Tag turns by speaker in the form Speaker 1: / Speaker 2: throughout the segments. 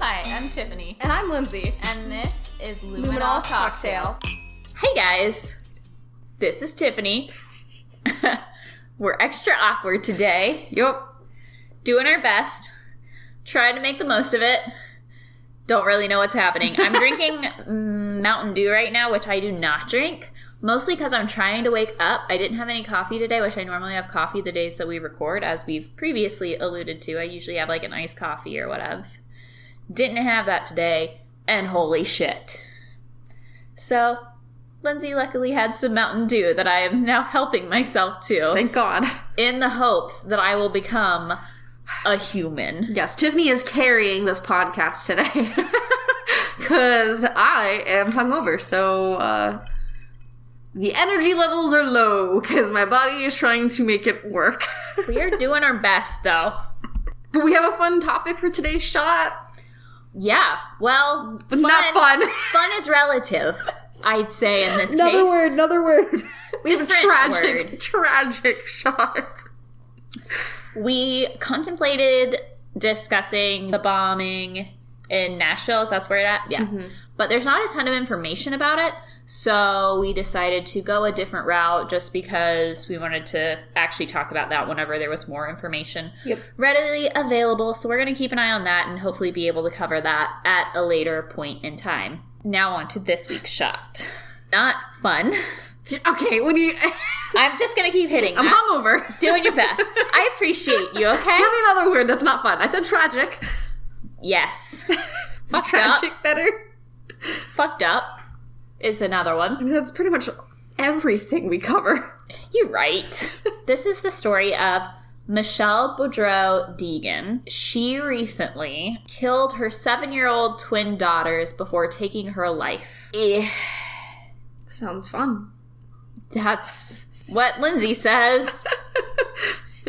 Speaker 1: Hi, I'm Tiffany,
Speaker 2: And I'm Lindsey.
Speaker 1: and this is Luminol,
Speaker 2: Luminol
Speaker 1: Cocktail.
Speaker 3: Hey guys, this is Tiffany. We're extra awkward today,
Speaker 2: Yup.
Speaker 3: doing our best, trying to make the most of it. Don't really know what's happening. I'm drinking Mountain Dew right now, which I do not drink, mostly because I'm trying to wake up. I didn't have any coffee today, which I normally have coffee the days that we record, as we've previously alluded to. I usually have like an iced coffee or whatevs. Didn't have that today, and holy shit. So, Lindsey luckily had some Mountain Dew that I am now helping myself to
Speaker 2: Thank God.
Speaker 3: in the hopes that I will become a human.
Speaker 2: Yes, Tiffany is carrying this podcast today. Because I am hungover, so uh, the energy levels are low because my body is trying to make it work.
Speaker 3: We are doing our best though.
Speaker 2: but we have a fun topic for today's shot.
Speaker 3: Yeah, well, fun,
Speaker 2: Not fun.
Speaker 3: Fun is relative, I'd say in this
Speaker 2: another
Speaker 3: case.
Speaker 2: word, another word. We have a tragic,
Speaker 3: word.
Speaker 2: tragic shot.
Speaker 3: We contemplated discussing the bombing in Nashville. Is that's where it at? Yeah. Mm-hmm. But there's not a ton of information about it. So we decided to go a different route just because we wanted to actually talk about that whenever there was more information
Speaker 2: Yep.
Speaker 3: readily available. So we're going to keep an eye on that and hopefully be able to cover that at a later point in time. Now on to this week's shot. Not fun.
Speaker 2: Okay, what do you.
Speaker 3: I'm just going to keep hitting
Speaker 2: I'm
Speaker 3: that.
Speaker 2: hungover.
Speaker 3: Doing your best. I appreciate you, okay?
Speaker 2: Give me another word that's not fun. I said tragic.
Speaker 3: Yes. Fucked
Speaker 2: tragic better?
Speaker 3: Fucked up is another one.
Speaker 2: I mean, that's pretty much everything we cover.
Speaker 3: You're right. this is the story of Michelle Boudreau Deegan. She recently killed her seven year old twin daughters before taking her life.
Speaker 2: Eh. Sounds fun.
Speaker 3: That's what Lindsey says.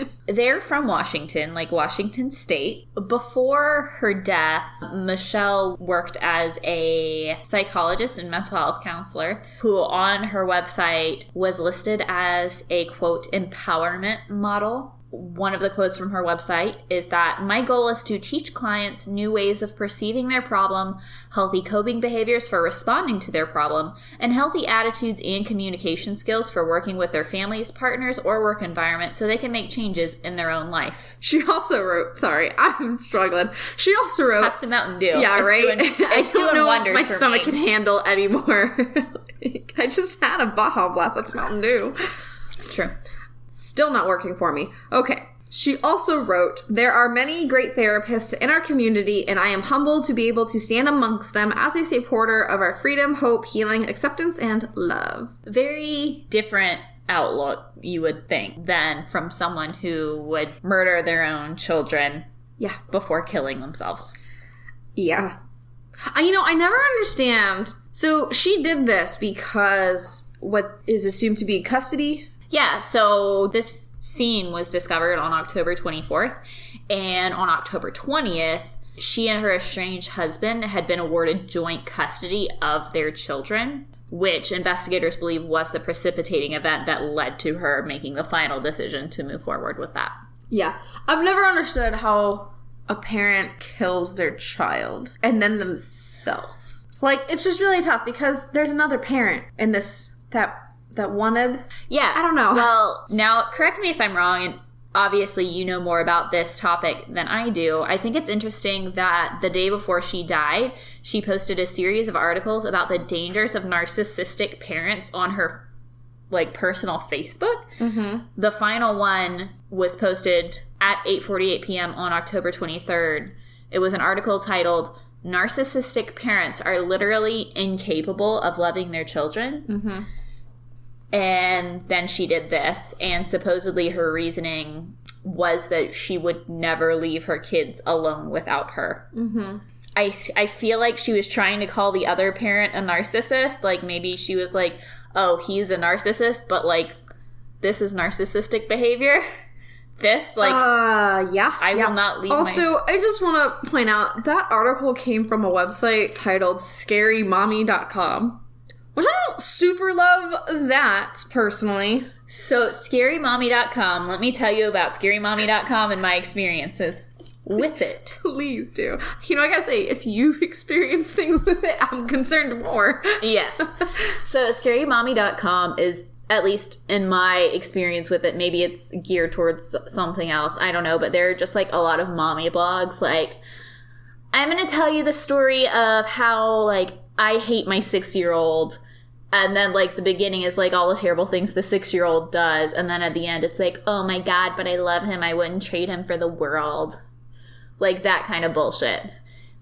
Speaker 3: They're from Washington, like Washington State. Before her death, Michelle worked as a psychologist and mental health counselor who, on her website, was listed as a quote, empowerment model. One of the quotes from her website is that my goal is to teach clients new ways of perceiving their problem, healthy coping behaviors for responding to their problem, and healthy attitudes and communication skills for working with their families, partners, or work environment so they can make changes in their own life.
Speaker 2: She also wrote, sorry, I'm struggling. She also wrote,
Speaker 3: Have some Mountain Dew.
Speaker 2: yeah,
Speaker 3: It's
Speaker 2: right?
Speaker 3: Doing,
Speaker 2: I don't know what my stomach
Speaker 3: me.
Speaker 2: can handle anymore. I just had a Baja Blast. That's Mountain Dew.
Speaker 3: True.
Speaker 2: Still not working for me. Okay. She also wrote, There are many great therapists in our community, and I am humbled to be able to stand amongst them as a supporter of our freedom, hope, healing, acceptance, and love.
Speaker 3: Very different outlook, you would think, than from someone who would murder their own children
Speaker 2: Yeah.
Speaker 3: before killing themselves.
Speaker 2: Yeah. I, you know, I never understand. So she did this because what is assumed to be custody.
Speaker 3: Yeah, so this scene was discovered on October 24th, and on October 20th, she and her estranged husband had been awarded joint custody of their children, which investigators believe was the precipitating event that led to her making the final decision to move forward with that.
Speaker 2: Yeah. I've never understood how a parent kills their child and then themselves. Like it's just really tough because there's another parent in this that that wanted.
Speaker 3: Yeah.
Speaker 2: I don't know.
Speaker 3: Well, now correct me if I'm wrong, and obviously you know more about this topic than I do. I think it's interesting that the day before she died, she posted a series of articles about the dangers of narcissistic parents on her like personal Facebook.
Speaker 2: Mm-hmm.
Speaker 3: The final one was posted at 8:48 p.m. on October 23rd. It was an article titled "Narcissistic Parents Are Literally Incapable of Loving Their Children."
Speaker 2: Mm-hmm.
Speaker 3: And then she did this, and supposedly her reasoning was that she would never leave her kids alone without her.
Speaker 2: Mm-hmm.
Speaker 3: I, I feel like she was trying to call the other parent a narcissist. Like maybe she was like, oh, he's a narcissist, but like, this is narcissistic behavior. This, like,
Speaker 2: uh, yeah.
Speaker 3: I will not leave my-
Speaker 2: Also, I just want to point out that article came from a website titled scarymommy.com, don't super love that personally.
Speaker 3: So, scarymommy.com, let me tell you about scarymommy.com and my experiences with it.
Speaker 2: Please do. You know, I gotta say, if you've experienced things with it, I'm concerned more.
Speaker 3: Yes. So, scarymommy.com is, at least in my experience with it, maybe it's geared towards something else. I don't know, but there are just like a lot of mommy blogs. Like, I'm going to tell you the story of how, like, I hate my six year old. And then, like, the beginning is like all the terrible things the six year old does. And then at the end, it's like, oh my God, but I love him. I wouldn't trade him for the world. Like, that kind of bullshit.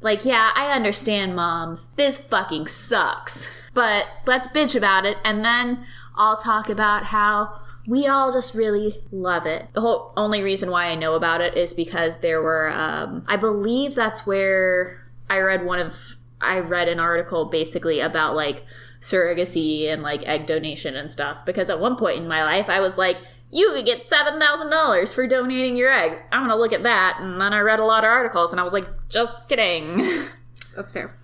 Speaker 3: Like, yeah, I understand, moms. This fucking sucks. But let's bitch about it. And then I'll talk about how we all just really love it. The whole only reason why I know about it is because there were, um, I believe that's where I read one of, I read an article basically about like surrogacy and like egg donation and stuff. Because at one point in my life, I was like, you could get $7,000 for donating your eggs. I'm gonna look at that. And then I read a lot of articles and I was like, just kidding.
Speaker 2: That's fair.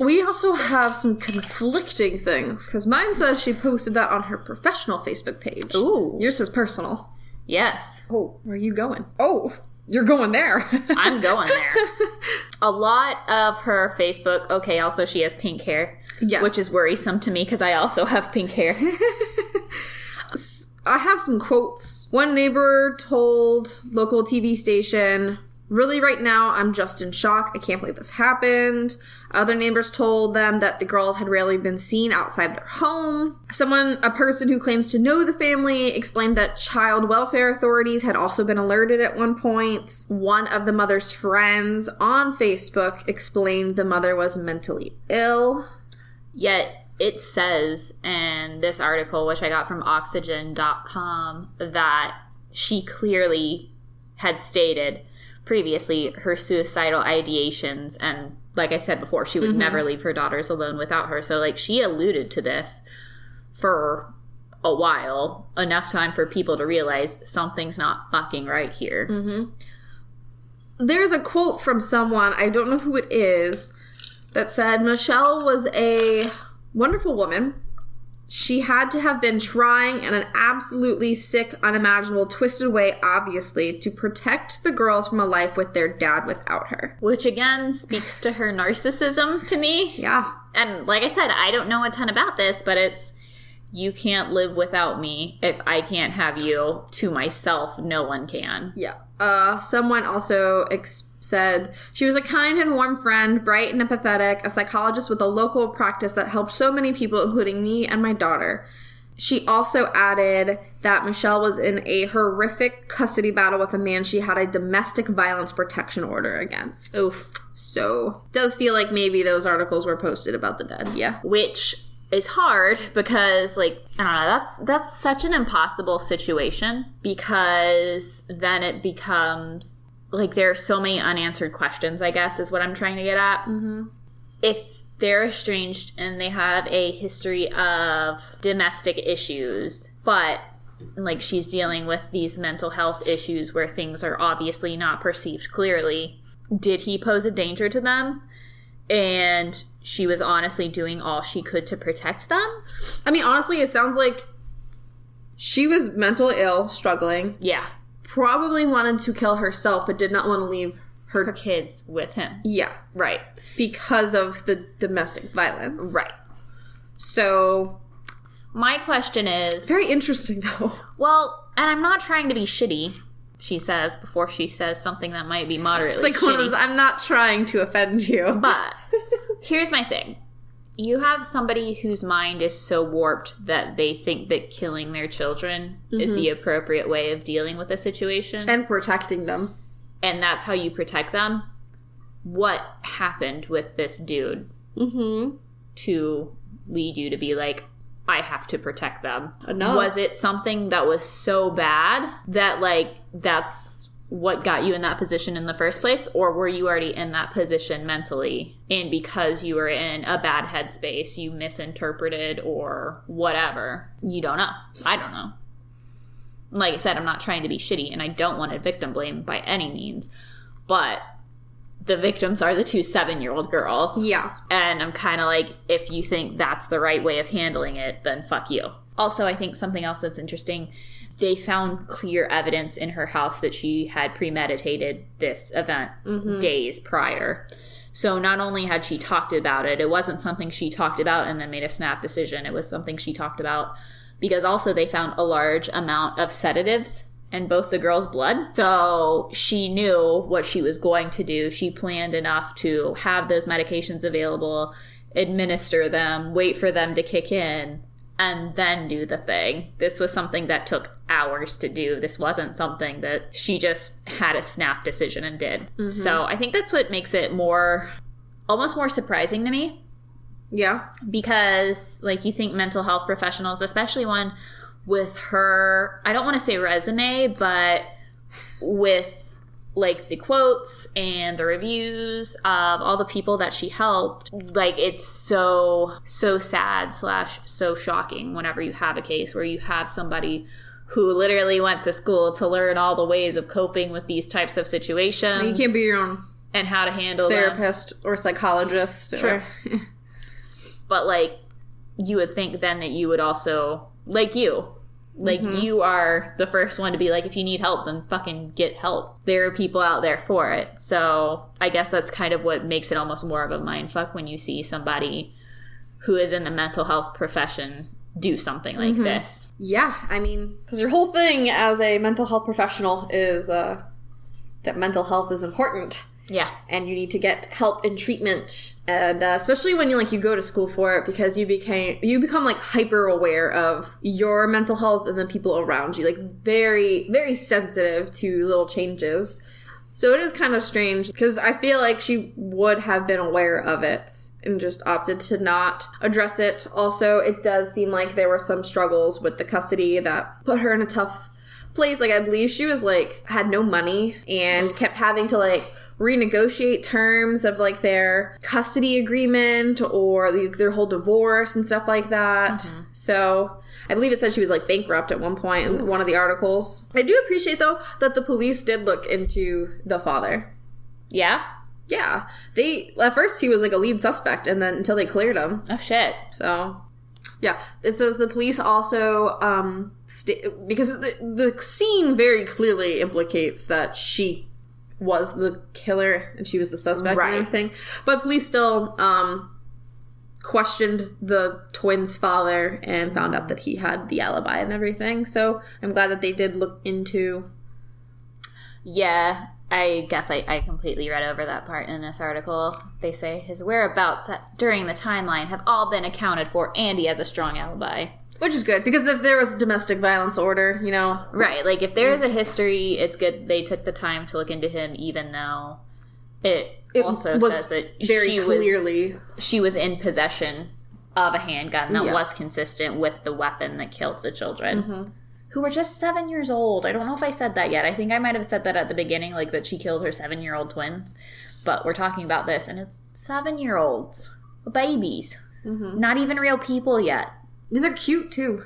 Speaker 2: We also have some conflicting things because mine says she posted that on her professional Facebook page.
Speaker 3: Ooh.
Speaker 2: Yours says personal.
Speaker 3: yes.
Speaker 2: Oh, where are you going? Oh, you're going there.
Speaker 3: I'm going there. a lot of her Facebook. Okay, also she has pink hair,
Speaker 2: Yes.
Speaker 3: which is worrisome to me because I also have pink hair.
Speaker 2: I have some quotes. One neighbor told local TV station, Really, right now, I'm just in shock. I can't believe this happened. Other neighbors told them that the girls had rarely been seen outside their home. Someone, a person who claims to know the family, explained that child welfare authorities had also been alerted at one point. One of the mother's friends on Facebook explained the mother was mentally ill.
Speaker 3: Yet it says in this article, which I got from Oxygen.com, that she clearly had stated previously her suicidal ideations and like I said before, she would mm-hmm. never leave her daughters alone without her. So like she alluded to this for a while, enough time for people to realize something's not fucking right here. Mm-hmm.
Speaker 2: there's a quote from someone, I don't know who it is, that said Michelle was a wonderful woman. She had to have been trying in an absolutely sick, unimaginable, twisted way, obviously, to protect the girls from a life with their dad without her.
Speaker 3: Which again speaks to her narcissism to me.
Speaker 2: Yeah.
Speaker 3: And like I said, I don't know a ton about this, but it's you can't live without me. If I can't have you to myself, no one can.
Speaker 2: Yeah. Uh, someone also said she was a kind and warm friend, bright and empathetic, a psychologist with a local practice that helped so many people, including me and my daughter. She also added that Michelle was in a horrific custody battle with a man she had a domestic violence protection order against.
Speaker 3: Oof.
Speaker 2: So, does feel like maybe those articles were posted about the dead. Yeah.
Speaker 3: Which is hard because like I don't know, that's that's such an impossible situation because then it becomes like there are so many unanswered questions, I guess, is what I'm trying to get at. Mm-hmm. If they're estranged and they have a history of domestic issues, but like she's dealing with these mental health issues where things are obviously not perceived clearly, did he pose a danger to them? And she was honestly doing all she could to protect them?
Speaker 2: I mean, honestly, it sounds like she was mentally ill, struggling,
Speaker 3: Yeah.
Speaker 2: Probably wanted to kill herself, but did not want to leave her.
Speaker 3: Her kids with him.
Speaker 2: Yeah.
Speaker 3: Right.
Speaker 2: Because of the domestic violence.
Speaker 3: Right.
Speaker 2: So,
Speaker 3: My question is
Speaker 2: very interesting though.
Speaker 3: well, and I'm not trying to be shitty, she says before she says something that might be moderately
Speaker 2: It's like
Speaker 3: shitty.
Speaker 2: one of those, I'm not trying to offend you.
Speaker 3: But here's my thing. You have somebody whose mind is so warped that they think that killing their children is the appropriate way of dealing with a situation,
Speaker 2: and protecting them.
Speaker 3: and that's how you protect them. What happened with this dude
Speaker 2: Mm-hmm.
Speaker 3: to lead you to be like, I have to protect them?
Speaker 2: No.
Speaker 3: Was it something that was so bad that, like, that's what got you in that position in the first place? Or were you already in that position mentally? And because you were in a bad headspace, you misinterpreted or whatever? You don't know. I don't know. Like I said, I'm not trying to be shitty and I don't want to victim blame by any means. But the victims are the two seven year old girls.
Speaker 2: Yeah.
Speaker 3: And I'm kind of like, if you think that's the right way of handling it, then fuck you. Also, I think something else that's interesting they found clear evidence in her house that she had premeditated this event mm-hmm. days prior. So not only had she talked about it, it wasn't something she talked about and then made a snap decision. It was something she talked about because also they found a large amount of sedatives in both the girls' blood. So she knew what she was going to do. She planned enough to have those medications available, administer them, wait for them to kick in, and then do the thing. This was something that took hours to do. This wasn't something that she just had a snap decision and did. Mm-hmm. So I think that's what makes it more, almost more surprising to me
Speaker 2: Yeah.
Speaker 3: because like you think mental health professionals especially one with her i don't want to say resume but with like the quotes and the reviews of all the people that she helped like it's so so sad slash so shocking whenever you have a case where you have somebody who literally went to school to learn all the ways of coping with these types of situations
Speaker 2: You can't be your own
Speaker 3: and how to handle them
Speaker 2: therapist or psychologist.
Speaker 3: Sure.
Speaker 2: Or,
Speaker 3: but like you would think then that you would also like you like you are the first one to be like if you need help then fucking get help. There are people out there for it. So i guess that's kind of what makes it almost more of a mind fuck when you see somebody who is in the mental health profession do something like this.
Speaker 2: Yeah, I mean, because your whole thing as a mental health professional is uh, that mental health is important.
Speaker 3: Yeah.
Speaker 2: And you need to get help and treatment. And uh, especially when you like you go to school for it because you became you become like hyper aware of your mental health and the people around you. Like very very sensitive to little changes. So it is kind of strange because i feel like she would have been aware of it and just opted to not address it. Also it does seem like there were some struggles with the custody that put her in a tough place. Like i believe she was like had no money and kept having to like renegotiate terms of like their custody agreement or the, their whole divorce and stuff like that. So i believe it said she was like bankrupt at one point in one of the articles. I do appreciate though that the police did look into the father.
Speaker 3: Yeah?
Speaker 2: Yeah. They at first he was like a lead suspect and then until they cleared him.
Speaker 3: Oh shit.
Speaker 2: So, yeah, it says the police also um sta because the, the scene very clearly implicates that she was the killer and she was the suspect
Speaker 3: Right.
Speaker 2: and everything. But police still um questioned the twins' father and found out that he had the alibi and everything. So, I'm glad that they did look into
Speaker 3: Yeah, I guess I, I completely read over that part in this article. They say his whereabouts at, during the timeline have all been accounted for, and he has a strong alibi.
Speaker 2: Which is good because if there was a domestic violence order, you know,
Speaker 3: Right, like if there is a history, it's good they took the time to look into him, even though it,
Speaker 2: it
Speaker 3: also
Speaker 2: was
Speaker 3: says that
Speaker 2: very
Speaker 3: she
Speaker 2: clearly
Speaker 3: was she was in possession of a handgun that
Speaker 2: Yeah.
Speaker 3: was consistent with the weapon that killed the children.
Speaker 2: Mm-hmm.
Speaker 3: Who were just seven years old. I don't know if I said that yet. I think I might have said that at the beginning, like that she killed her seven year old twins. But we're talking about this, and it's seven year olds, babies,
Speaker 2: Mm-hmm.
Speaker 3: not even real people yet.
Speaker 2: And they're cute too.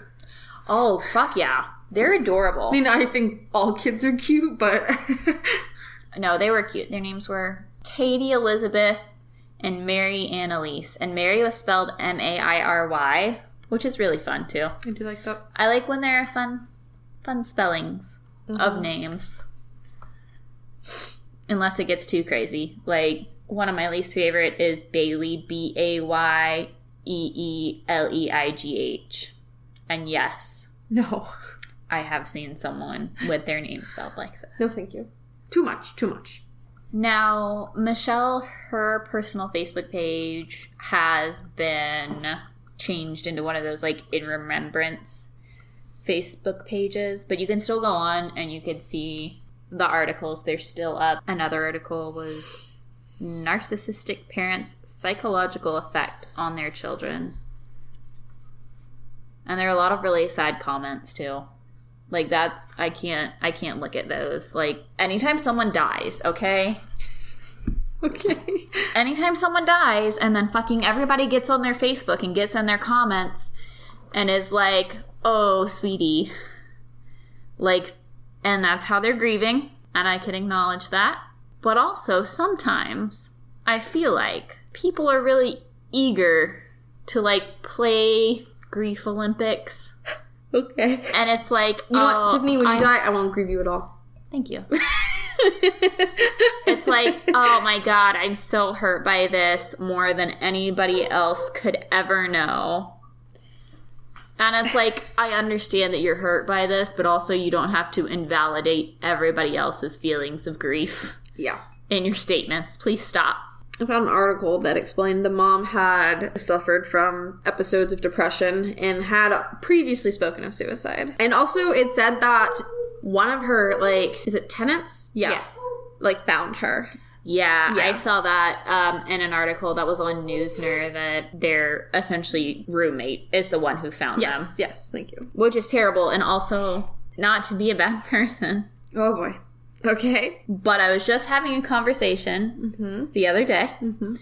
Speaker 3: Oh, fuck yeah. They're adorable.
Speaker 2: I mean, I think all kids are cute, but
Speaker 3: No, they were cute. Their names were Katie Elizabeth and Mairy Anneliese. And Mary was spelled M A I R Y, which is really fun too.
Speaker 2: I do like that.
Speaker 3: I like when there are fun, fun spellings of mm-hmm. names. Unless it gets too crazy. Like one of my least favorite is Bailey, B A Y E E L E I G H. And yes,
Speaker 2: No,
Speaker 3: I have seen someone with their name spelled like that.
Speaker 2: no, thank you. Too much, too much.
Speaker 3: Now, Michelle, her personal Facebook page has been changed into one of those like in remembrance Facebook pages, but you can still go on and you can see the articles. They're still up. Another article was narcissistic parents' psychological effect on their children. And there are a lot of really sad comments too. Like that's I can't I can't look at those. Like anytime someone dies, okay?
Speaker 2: Okay.
Speaker 3: anytime someone dies and then fucking everybody gets on their Facebook and gets in their comments and is like, "Oh, sweetie." Like and that's how they're grieving, and I can acknowledge that. But also sometimes I feel like people are really eager to like play grief Olympics.
Speaker 2: Okay.
Speaker 3: And it's like,
Speaker 2: You know
Speaker 3: oh,
Speaker 2: what, Tiffany? When you
Speaker 3: I-
Speaker 2: die, I won't grieve you at all.
Speaker 3: Thank you. it's like, oh my god, I'm so hurt by this more than anybody else could ever know. And it's like, I understand that you're hurt by this, but also you don't have to invalidate everybody else's feelings of grief
Speaker 2: Yeah.
Speaker 3: in your statements. Please stop.
Speaker 2: I found an article that explained the mom had suffered from episodes of depression and had previously spoken of suicide. And also, it said that one of her, like, is it tenants? Yeah.
Speaker 3: Yes.
Speaker 2: Like, found her.
Speaker 3: Yeah,
Speaker 2: Yeah.
Speaker 3: I saw that um, in an article that was on Newsner that their essentially roommate is the one who found them,
Speaker 2: Yes. Yes. Thank you.
Speaker 3: which is terrible. And also, not to be a bad person,
Speaker 2: Oh, boy. Okay.
Speaker 3: but I was just having a conversation mm-hmm. the other day mm-hmm.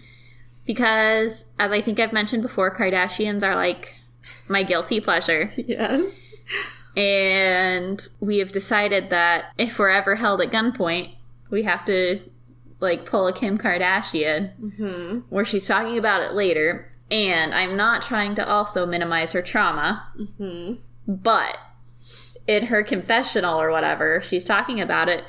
Speaker 3: because, as I think I've mentioned before, Kardashians are like my guilty pleasure.
Speaker 2: Yes.
Speaker 3: And we have decided that if we're ever held at gunpoint, we have to like pull a Kim Kardashian mm-hmm. where she's talking about it later. And I'm not trying to also minimize her trauma, but in her confessional or whatever, she's talking about it,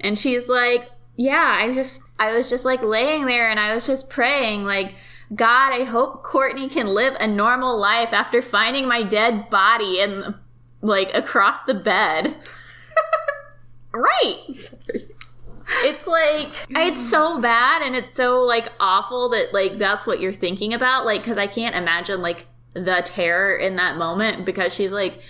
Speaker 3: and she's like, "Yeah, I just, I was just like laying there, and I was just praying, like." God, I hope Kourtney can live a normal life after finding my dead body and like across the bed. right.
Speaker 2: Sorry.
Speaker 3: It's like it's so bad and it's so like awful that like that's what you're thinking about like cuz I can't imagine like the terror in that moment because she's like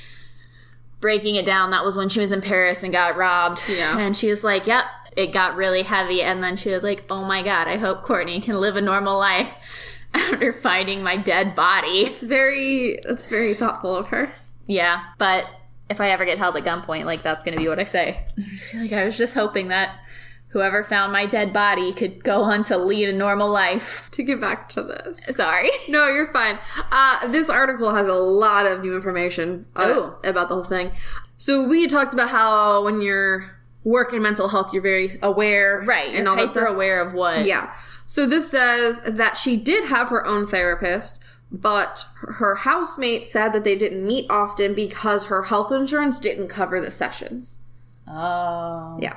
Speaker 3: breaking it down that was when she was in Paris and got robbed.
Speaker 2: Yeah.
Speaker 3: And she was like, "Yep, it got really heavy." And then she was like, "Oh my god, I hope Kourtney can live a normal life after finding my dead body."
Speaker 2: It's very, it's very thoughtful of her.
Speaker 3: Yeah, but if I ever get held at gunpoint, like that's gonna be what I say. I feel like I was just hoping that whoever found my dead body could go on to lead a normal life.
Speaker 2: To get back to this.
Speaker 3: Sorry.
Speaker 2: No, you're fine. Uh, this article has a lot of new information uh, about the whole thing. So we talked about how when you're working mental health, you're very aware,
Speaker 3: Right.
Speaker 2: and all that stuff.
Speaker 3: aware of what.
Speaker 2: Yeah. So this says that she did have her own therapist, but her housemate said that they didn't meet often because her health insurance didn't cover the sessions.
Speaker 3: Oh.
Speaker 2: Yeah.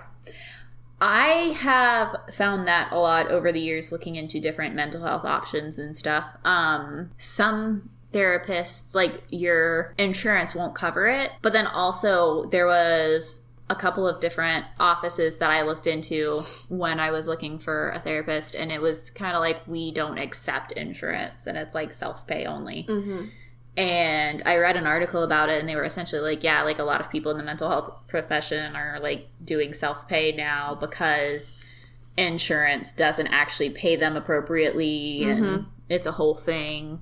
Speaker 3: I have found that a lot over the years looking into different mental health options and stuff. Um, some therapists, like your insurance won't cover it, but then also there was a couple of different offices that I looked into when I was looking for a therapist, and it was kind of like we don't accept insurance and it's like self pay only. And I read an article about it, and they were essentially like, yeah, like a lot of people in the mental health profession are like doing self pay now because insurance doesn't actually pay them appropriately, and mm-hmm. it's a whole thing.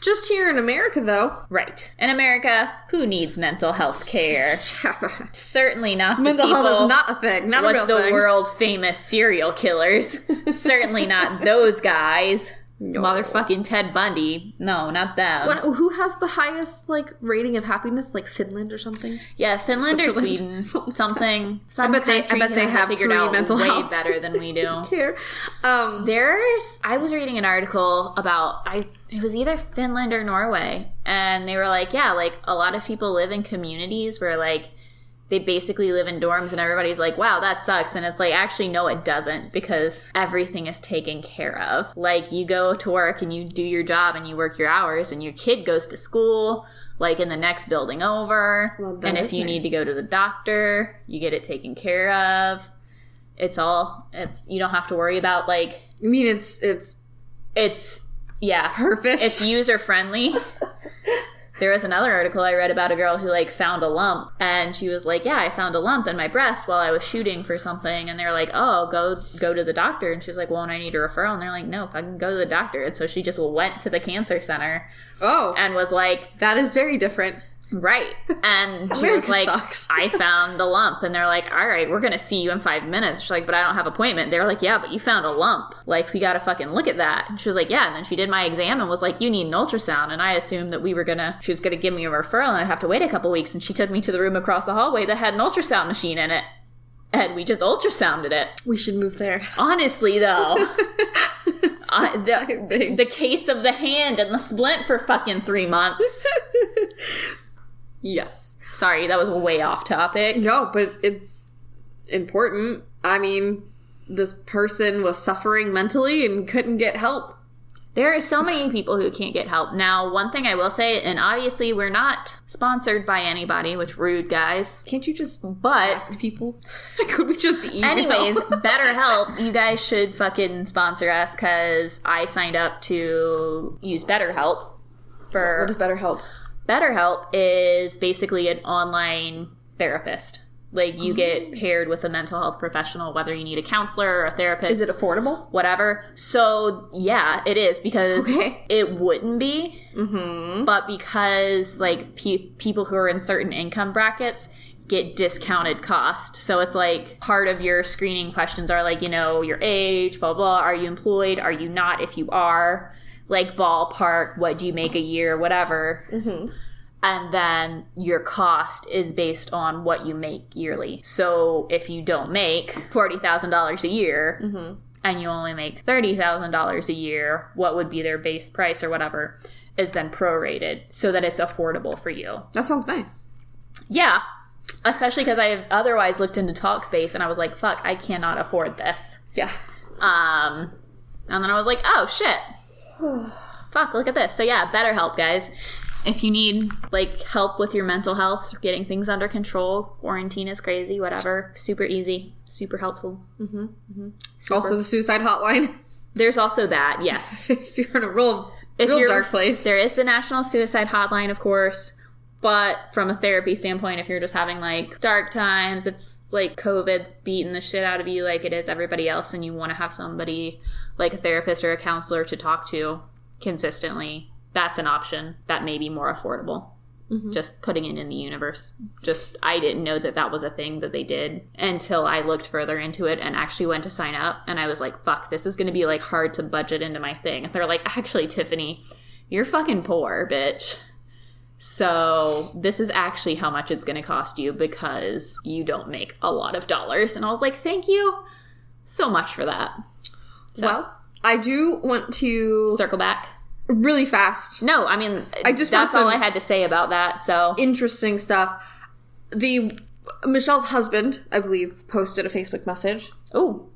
Speaker 2: Just here in America, though.
Speaker 3: Right. In America, who needs mental health care? Certainly not the
Speaker 2: mental health
Speaker 3: people
Speaker 2: is not a thing. Not a real
Speaker 3: the
Speaker 2: thing.
Speaker 3: world famous serial killers. Certainly not those guys. Motherfucking Ted Bundy. No, not them.
Speaker 2: What, who has the highest like rating of happiness? Like Finland or something?
Speaker 3: Yeah, Finland or Sweden, something. Some
Speaker 2: I bet they- I bet they have
Speaker 3: figured out
Speaker 2: mental
Speaker 3: way
Speaker 2: health.
Speaker 3: better than we do.
Speaker 2: Care. Um,
Speaker 3: There's, I was reading an article about, I it was either Finland or Norway, and they were like, yeah, like a lot of people live in communities where like they basically live in dorms, and everybody's like, wow, that sucks, and it's like, actually, no, it doesn't, because everything is taken care of. Like you go to work and you do your job and you work your hours, and your kid goes to school. Like in the next building over,
Speaker 2: Well,
Speaker 3: and if you need to go to the doctor, you get it taken care of. It's all it's you don't have to worry about like
Speaker 2: I mean, it's it's
Speaker 3: it's yeah
Speaker 2: perfect.
Speaker 3: it's user friendly there was another article i read about a girl who like found a lump and she was like yeah i found a lump in my breast while i was shooting for something and they're like oh go go to the doctor and she's like well and i need a referral and they're like no if i can go to the doctor and so she just went to the cancer center
Speaker 2: oh,
Speaker 3: and was like
Speaker 2: that is very different.
Speaker 3: Right. And she
Speaker 2: America
Speaker 3: was like,
Speaker 2: sucks.
Speaker 3: I found the lump. And they're like, all right, we're going to see you in five minutes. She's like, but I don't have appointment. They're like, yeah, but you found a lump. Like, we got to fucking look at that. And she was like, yeah. And then she did my exam and was like, you need an ultrasound. And I assumed that we were going to, she was going to give me a referral and I'd have to wait a couple weeks. And she took me to the room across the hallway that had an ultrasound machine in it. and we just ultrasounded it.
Speaker 2: We should move there.
Speaker 3: Honestly, though, I, the, the case of the hand and the splint for fucking three months.
Speaker 2: Yes.
Speaker 3: Sorry, that was way off topic.
Speaker 2: No, but it's important. I mean, this person was suffering mentally and couldn't get help.
Speaker 3: There are so many people who can't get help. Now, one thing I will say, and obviously we're not sponsored by anybody, which rude guys.
Speaker 2: Can't you just
Speaker 3: But
Speaker 2: ask people? Could we just email?
Speaker 3: anyways, BetterHelp, you guys should fucking sponsor us because I signed up to use BetterHelp for
Speaker 2: what does better help?
Speaker 3: BetterHelp is basically an online therapist. Like you get paired with a mental health professional, whether you need a counselor or a therapist.
Speaker 2: Is it affordable?
Speaker 3: whatever. So yeah, it is because
Speaker 2: Okay.
Speaker 3: it wouldn't be, mm-hmm. but because like pe- people who are in certain income brackets get discounted cost. So it's like part of your screening questions are like you know your age, blah blah. Are you employed? Are you not? If you are, like ballpark, what do you make a year? Whatever. And then your cost is based on what you make yearly. So if you don't make $40,000 a year and you only make $30,000 a year, what would be their base price or whatever is then prorated so that it's affordable for you.
Speaker 2: That sounds nice.
Speaker 3: Yeah. Especially because I have otherwise looked into Talkspace and I was like, fuck, I cannot afford this.
Speaker 2: Yeah.
Speaker 3: Um, and then I was like, oh shit. Fuck, look at this. So yeah, BetterHelp, guys. If you need like help with your mental health, getting things under control, quarantine is crazy, whatever. Super easy, super helpful.
Speaker 2: mm-hmm mm-hmm Also, the suicide hotline.
Speaker 3: There's also that, yes.
Speaker 2: if you're in a real,
Speaker 3: If
Speaker 2: real dark place.
Speaker 3: There is the National Suicide Hotline, of course, but from a therapy standpoint, if you're just having like dark times, if like COVID's beating the shit out of you like it is everybody else, and you want to have somebody like a therapist or a counselor to talk to consistently, that's an option that may be more affordable. Mm-hmm. Just putting it in the universe. Just, I didn't know that that was a thing that they did until I looked further into it and actually went to sign up. And I was like, fuck, this is going to be like hard to budget into my thing. And they're like, actually, Tiffany, you're fucking poor, bitch. So this is actually how much it's going to cost you because you don't make a lot of dollars. And I was like, thank you so much for that. So,
Speaker 2: well, I do want to
Speaker 3: circle back.
Speaker 2: really fast.
Speaker 3: No, I mean,
Speaker 2: I just
Speaker 3: that's all I had to say about that. So
Speaker 2: Interesting stuff. The Michelle's husband, I believe, posted a Facebook message
Speaker 3: oh,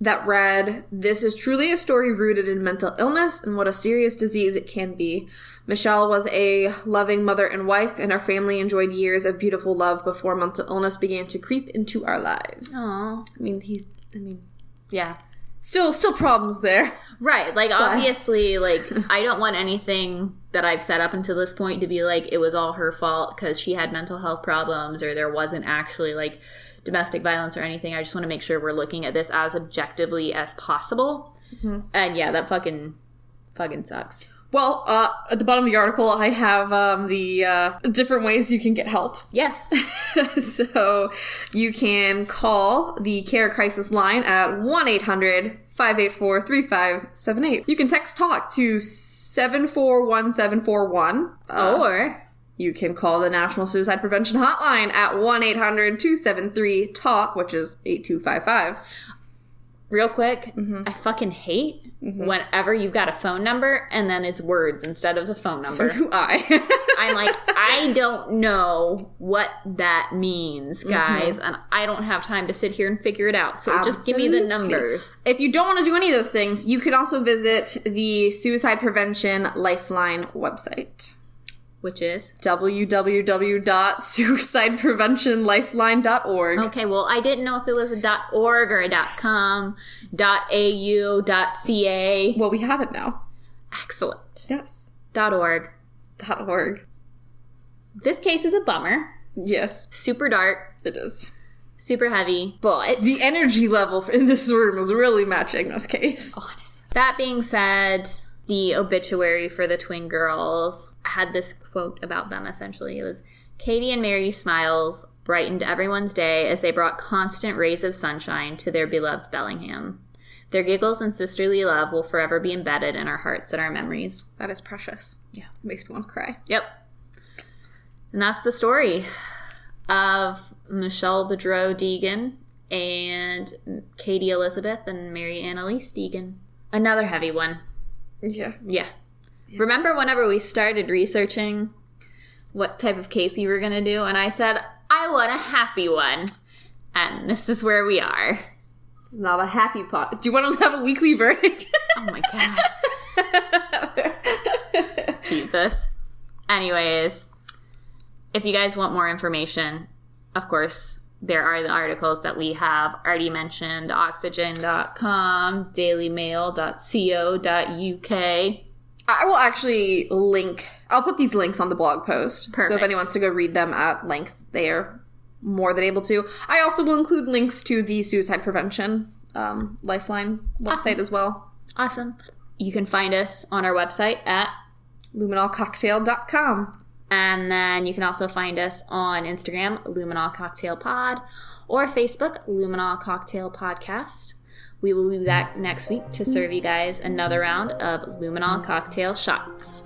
Speaker 2: that read, This is truly a story rooted in mental illness and what a serious disease it can be. Michelle was a loving mother and wife, and our family enjoyed years of beautiful love before mental illness began to creep into our lives.
Speaker 3: Aw.
Speaker 2: I mean, he's, I mean,
Speaker 3: yeah.
Speaker 2: still, still problems there.
Speaker 3: Right. Like, obviously, like, I don't want anything that I've set up until this point to be like, it was all her fault because she had mental health problems or there wasn't actually, like, domestic violence or anything. I just want to make sure we're looking at this as objectively as possible. And yeah, that fucking, fucking sucks.
Speaker 2: Well, uh, at the bottom of the article, I have um, the uh, different ways you can get help.
Speaker 3: Yes.
Speaker 2: so you can call the care crisis line at 1 800 584 3578. You can text talk to 741741. Uh,
Speaker 3: or,
Speaker 2: you can call the National Suicide Prevention Hotline at 1 800 273 TALK, which is 8255.
Speaker 3: real quick, mm-hmm. I fucking hate mm-hmm. whenever you've got a phone number and then it's words instead of the phone number.
Speaker 2: So do I.
Speaker 3: I'm like, I don't know what that means, mm-hmm. guys, and I don't have time to sit here and figure it out. So just give me the numbers.
Speaker 2: If you don't want to do any of those things, you can also visit the Suicide Prevention Lifeline website.
Speaker 3: Which is?
Speaker 2: www.suicidepreventionlifeline.org.
Speaker 3: Okay, well, I didn't know if it was a .org or a .com, .au, .ca.
Speaker 2: Well, we have it now.
Speaker 3: Excellent.
Speaker 2: Yes.
Speaker 3: .org.
Speaker 2: Dot .org.
Speaker 3: This case is a bummer.
Speaker 2: Yes,
Speaker 3: Super dark,
Speaker 2: it is.
Speaker 3: super heavy, but
Speaker 2: The energy level in this room is really matching this case.
Speaker 3: honest. That being said, the obituary for the twin girls had this quote about them essentially. It was Katie and Mary's smiles brightened everyone's day as they brought constant rays of sunshine to their beloved Bellingham. Their giggles and sisterly love will forever be embedded in our hearts and our memories.
Speaker 2: That is precious.
Speaker 3: Yeah.
Speaker 2: It makes me want to cry.
Speaker 3: Yep. And that's the story of Michelle Boudreau Deegan, and Katie Elizabeth and Mairy Anneliese Deegan. Another heavy one.
Speaker 2: Yeah.
Speaker 3: Yeah. Remember whenever we started researching what type of case we were going to do? And I said, I want a happy one. And this is where we are.
Speaker 2: It's not a happy pot. Do you want to have a weekly verdict?
Speaker 3: Oh my God. Jesus. Anyways, if you guys want more information, of course, there are the articles that we have already mentioned oxygen.com, dailymail.co.uk.
Speaker 2: I will actually link. I'll put these links on the blog post. So if anyone wants to go read them at length, they are more than able to. I also will include links to the suicide prevention um, Lifeline website as well.
Speaker 3: Awesome. You can find us on our website at
Speaker 2: luminolcocktail.com.
Speaker 3: And then you can also find us on Instagram, Luminol Cocktail Pod, or Facebook, Luminol Cocktail Podcast. We will be back next week to serve you guys another round of Luminol Cocktail Shots.